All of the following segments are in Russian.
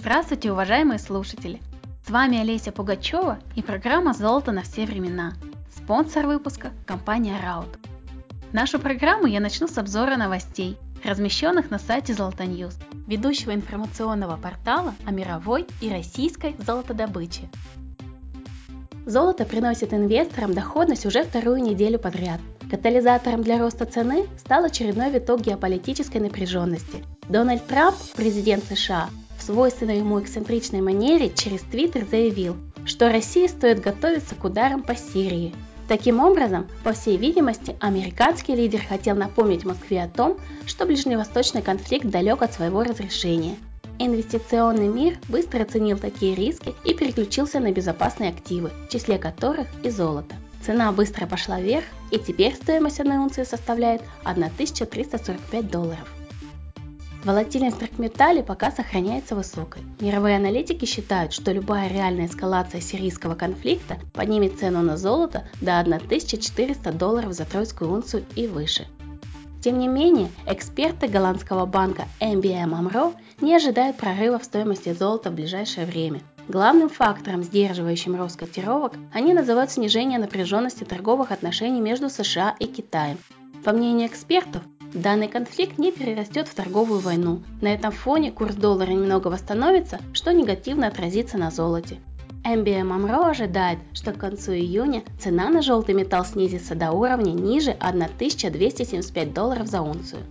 Здравствуйте, уважаемые слушатели! С вами Олеся Пугачева и программа «Золото на все времена». Спонсор выпуска – компания Раут. Нашу программу я начну с обзора новостей, размещенных на сайте Золотоньюз, ведущего информационного портала о мировой и российской золотодобыче. Золото приносит инвесторам доходность уже вторую неделю подряд. Катализатором для роста цены стал очередной виток геополитической напряженности. Дональд Трамп, президент США, свойственной ему эксцентричной манере через Твиттер заявил, что России стоит готовиться к ударам по Сирии. Таким образом, по всей видимости, американский лидер хотел напомнить Москве о том, что ближневосточный конфликт далек от своего разрешения. Инвестиционный мир быстро оценил такие риски и переключился на безопасные активы, в числе которых и золото. Цена быстро пошла вверх, и теперь стоимость одной унции составляет 1345 долларов. Волатильность драгметалле пока сохраняется высокой. Мировые аналитики считают, что любая реальная эскалация сирийского конфликта поднимет цену на золото до 1400 долларов за тройскую унцию и выше. Тем не менее, эксперты голландского банка MBM AMRO не ожидают прорыва в стоимости золота в ближайшее время. Главным фактором, сдерживающим рост котировок, они называют снижение напряженности торговых отношений между США и Китаем. По мнению экспертов, Данный конфликт не перерастет в торговую войну. На этом фоне курс доллара немного восстановится, что негативно отразится на золоте. MBM AMRO ожидает, что к концу июня цена на желтый металл снизится до уровня ниже 1275 долларов за унцию.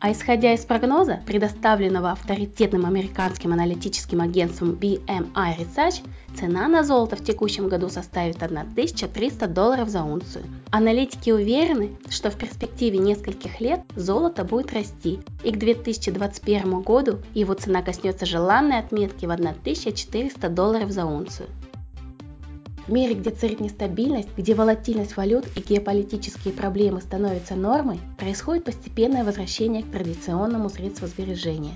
А исходя из прогноза, предоставленного авторитетным американским аналитическим агентством BMI Research, цена на золото в текущем году составит 1300 долларов за унцию. Аналитики уверены, что в перспективе нескольких лет золото будет расти, и к 2021 году его цена коснется желанной отметки в 1400 долларов за унцию. В мире, где царит нестабильность, где волатильность валют и геополитические проблемы становятся нормой, происходит постепенное возвращение к традиционному средству сбережения.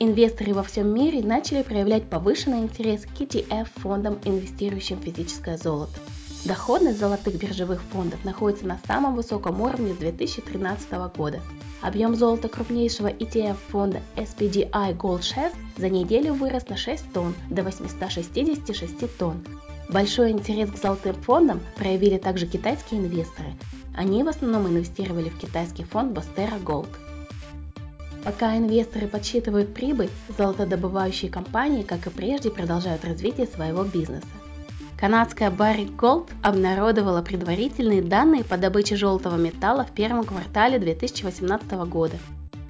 Инвесторы во всем мире начали проявлять повышенный интерес к ETF-фондам, инвестирующим в физическое золото. Доходность золотых биржевых фондов находится на самом высоком уровне с 2013 года. Объем золота крупнейшего ETF-фонда SPDI Gold Shares за неделю вырос на 6 тонн до 866 тонн, Большой интерес к золотым фондам проявили также китайские инвесторы. Они в основном инвестировали в китайский фонд Bostera Gold. Пока инвесторы подсчитывают прибыль, золотодобывающие компании, как и прежде, продолжают развитие своего бизнеса. Канадская Barrick Gold обнародовала предварительные данные по добыче желтого металла в первом квартале 2018 года.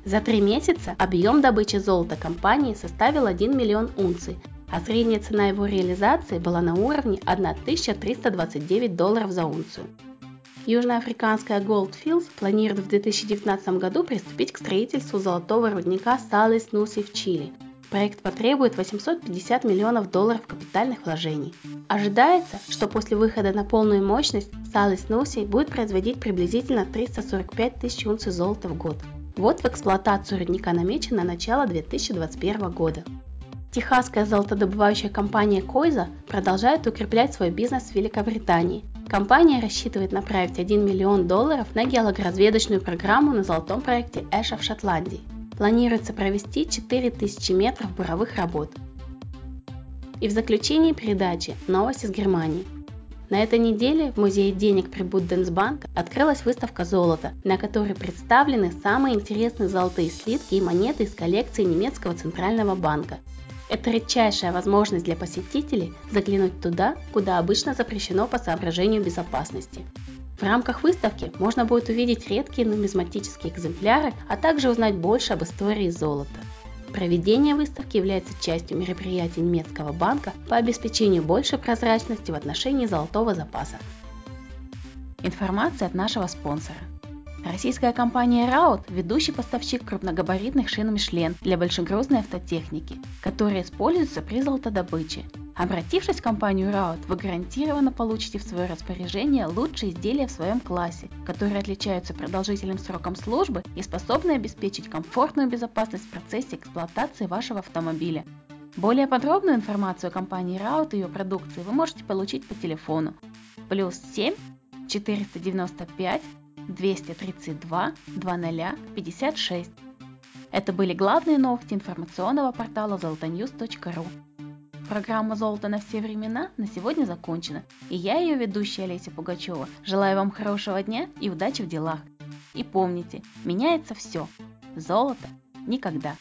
За три месяца объем добычи золота компании составил 1 миллион унций, а средняя цена его реализации была на уровне 1329 долларов за унцию. Южноафриканская Goldfields планирует в 2019 году приступить к строительству золотого рудника Салис Нуси в Чили. Проект потребует 850 миллионов долларов капитальных вложений. Ожидается, что после выхода на полную мощность Салис Нуси будет производить приблизительно 345 тысяч унций золота в год. Вот в эксплуатацию рудника намечено начало 2021 года. Техасская золотодобывающая компания Койза продолжает укреплять свой бизнес в Великобритании. Компания рассчитывает направить 1 миллион долларов на геологоразведочную программу на золотом проекте Эша в Шотландии. Планируется провести 4000 метров буровых работ. И в заключении передачи новость из Германии. На этой неделе в Музее денег при Будденсбанк открылась выставка золота, на которой представлены самые интересные золотые слитки и монеты из коллекции немецкого центрального банка. Это редчайшая возможность для посетителей заглянуть туда, куда обычно запрещено по соображению безопасности. В рамках выставки можно будет увидеть редкие нумизматические экземпляры, а также узнать больше об истории золота. Проведение выставки является частью мероприятий немецкого банка по обеспечению большей прозрачности в отношении золотого запаса. Информация от нашего спонсора. Российская компания Раут – ведущий поставщик крупногабаритных шин Мишлен для большегрузной автотехники, которые используются при золотодобыче. Обратившись в компанию Раут, вы гарантированно получите в свое распоряжение лучшие изделия в своем классе, которые отличаются продолжительным сроком службы и способны обеспечить комфортную безопасность в процессе эксплуатации вашего автомобиля. Более подробную информацию о компании Раут и ее продукции вы можете получить по телефону плюс 7 495 232 00 56. Это были главные новости информационного портала zolotonews.ru. Программа «Золото на все времена» на сегодня закончена, и я, ее ведущая Олеся Пугачева, желаю вам хорошего дня и удачи в делах. И помните, меняется все. Золото никогда.